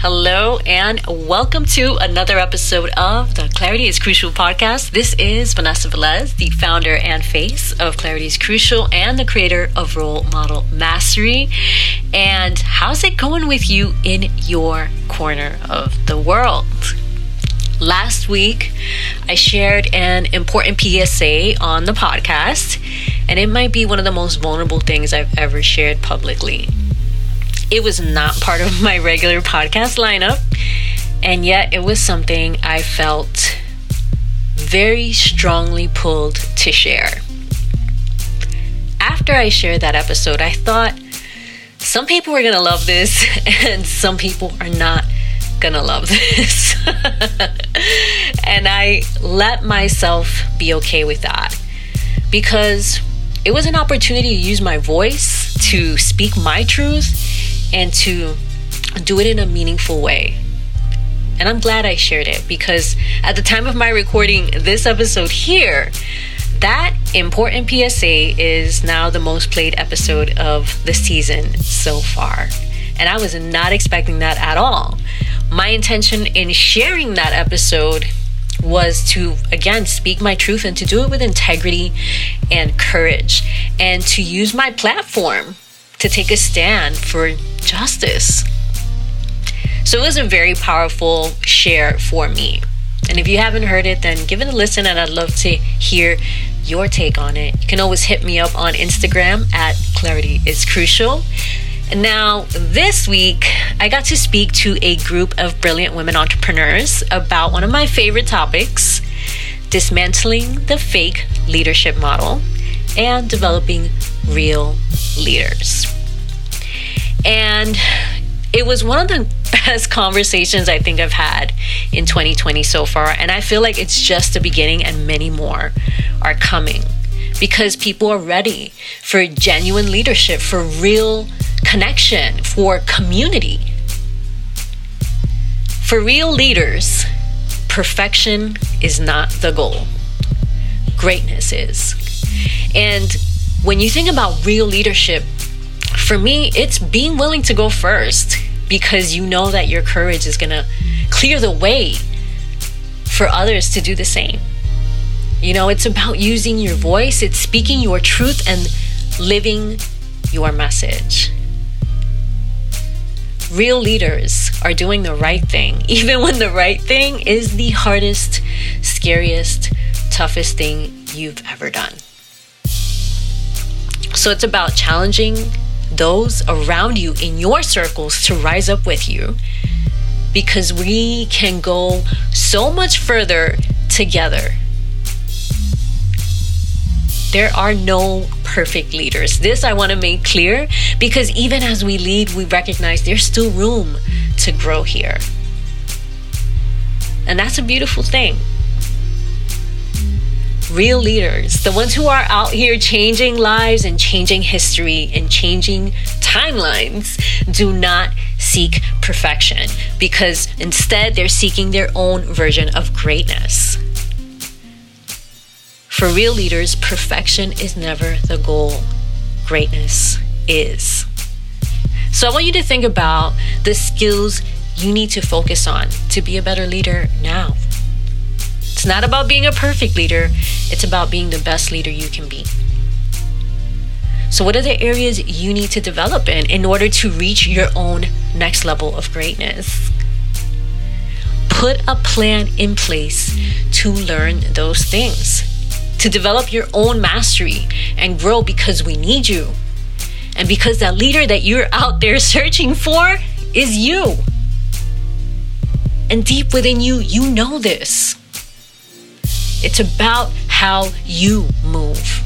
Hello, and welcome to another episode of the Clarity is Crucial podcast. This is Vanessa Velez, the founder and face of Clarity is Crucial and the creator of Role Model Mastery. And how's it going with you in your corner of the world? Last week, I shared an important PSA on the podcast, and it might be one of the most vulnerable things I've ever shared publicly. It was not part of my regular podcast lineup, and yet it was something I felt very strongly pulled to share. After I shared that episode, I thought some people are going to love this and some people are not going to love this. and I let myself be okay with that because it was an opportunity to use my voice to speak my truth and to do it in a meaningful way. And I'm glad I shared it because at the time of my recording this episode here, that important PSA is now the most played episode of the season so far. And I was not expecting that at all. My intention in sharing that episode was to again speak my truth and to do it with integrity and courage and to use my platform to take a stand for justice. So it was a very powerful share for me. And if you haven't heard it, then give it a listen and I'd love to hear your take on it. You can always hit me up on Instagram at Clarity is Crucial. And now, this week, I got to speak to a group of brilliant women entrepreneurs about one of my favorite topics dismantling the fake leadership model and developing real leaders. And it was one of the best conversations I think I've had in 2020 so far. And I feel like it's just the beginning, and many more are coming because people are ready for genuine leadership, for real connection, for community. For real leaders, perfection is not the goal, greatness is. And when you think about real leadership, for me, it's being willing to go first because you know that your courage is going to clear the way for others to do the same. You know, it's about using your voice, it's speaking your truth and living your message. Real leaders are doing the right thing, even when the right thing is the hardest, scariest, toughest thing you've ever done. So it's about challenging those around you in your circles to rise up with you because we can go so much further together. There are no perfect leaders. This I want to make clear because even as we lead, we recognize there's still room to grow here. And that's a beautiful thing real leaders, the ones who are out here changing lives and changing history and changing timelines, do not seek perfection because instead they're seeking their own version of greatness. For real leaders, perfection is never the goal, greatness is. So I want you to think about the skills you need to focus on to be a better leader now. It's not about being a perfect leader, it's about being the best leader you can be. So, what are the areas you need to develop in in order to reach your own next level of greatness? Put a plan in place to learn those things, to develop your own mastery and grow because we need you. And because that leader that you're out there searching for is you. And deep within you, you know this. It's about how you move.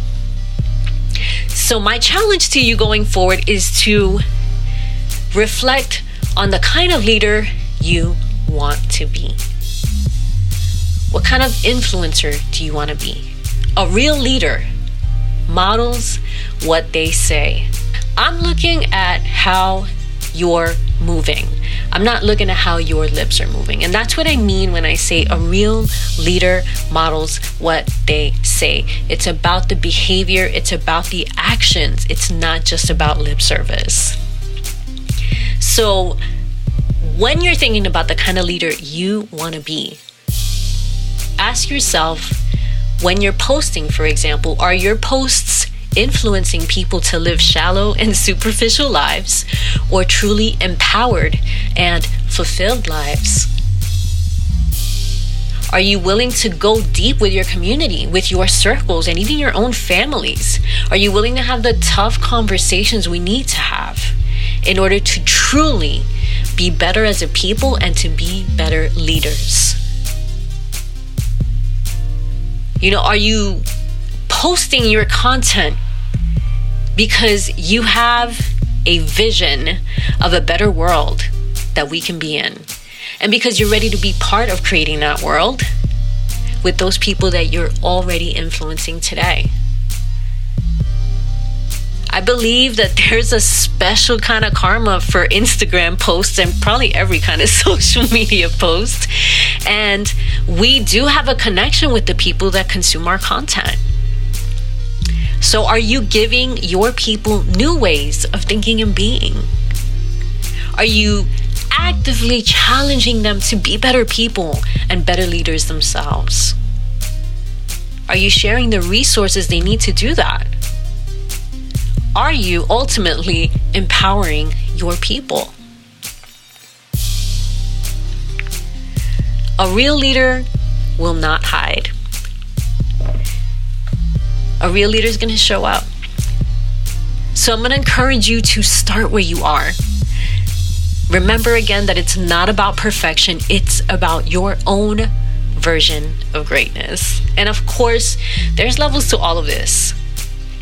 So, my challenge to you going forward is to reflect on the kind of leader you want to be. What kind of influencer do you want to be? A real leader models what they say. I'm looking at how you're moving. I'm not looking at how your lips are moving. And that's what I mean when I say a real leader models what they say. It's about the behavior, it's about the actions, it's not just about lip service. So, when you're thinking about the kind of leader you want to be, ask yourself when you're posting, for example, are your posts influencing people to live shallow and superficial lives or truly empowered and fulfilled lives? Are you willing to go deep with your community, with your circles, and even your own families? Are you willing to have the tough conversations we need to have in order to truly be better as a people and to be better leaders? You know, are you posting your content because you have a vision of a better world that we can be in? And because you're ready to be part of creating that world with those people that you're already influencing today? I believe that there's a special kind of karma for Instagram posts and probably every kind of social media post. And we do have a connection with the people that consume our content. So, are you giving your people new ways of thinking and being? Are you actively challenging them to be better people and better leaders themselves? Are you sharing the resources they need to do that? Are you ultimately empowering your people? A real leader will not hide. A real leader is going to show up. So I'm going to encourage you to start where you are. Remember again that it's not about perfection, it's about your own version of greatness. And of course, there's levels to all of this.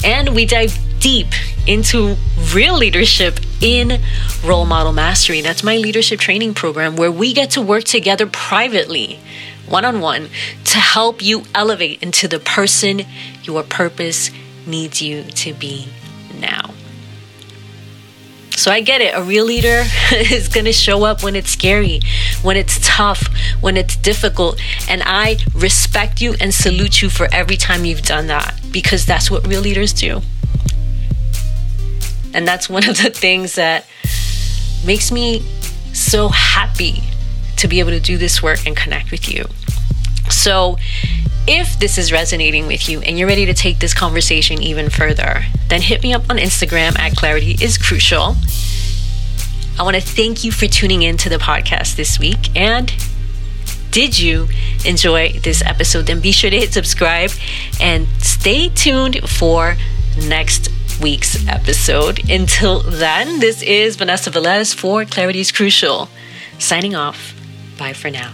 And we dive deep into real leadership in Role Model Mastery. That's my leadership training program where we get to work together privately, one on one, to help you elevate into the person your purpose needs you to be now. So I get it. A real leader is going to show up when it's scary, when it's tough, when it's difficult. And I respect you and salute you for every time you've done that because that's what real leaders do. And that's one of the things that makes me so happy to be able to do this work and connect with you. So, if this is resonating with you and you're ready to take this conversation even further, then hit me up on Instagram at Clarity is Crucial. I want to thank you for tuning in to the podcast this week. And did you enjoy this episode? Then be sure to hit subscribe and stay tuned for next week's episode. Until then, this is Vanessa Velez for Clarity is Crucial. Signing off. Bye for now.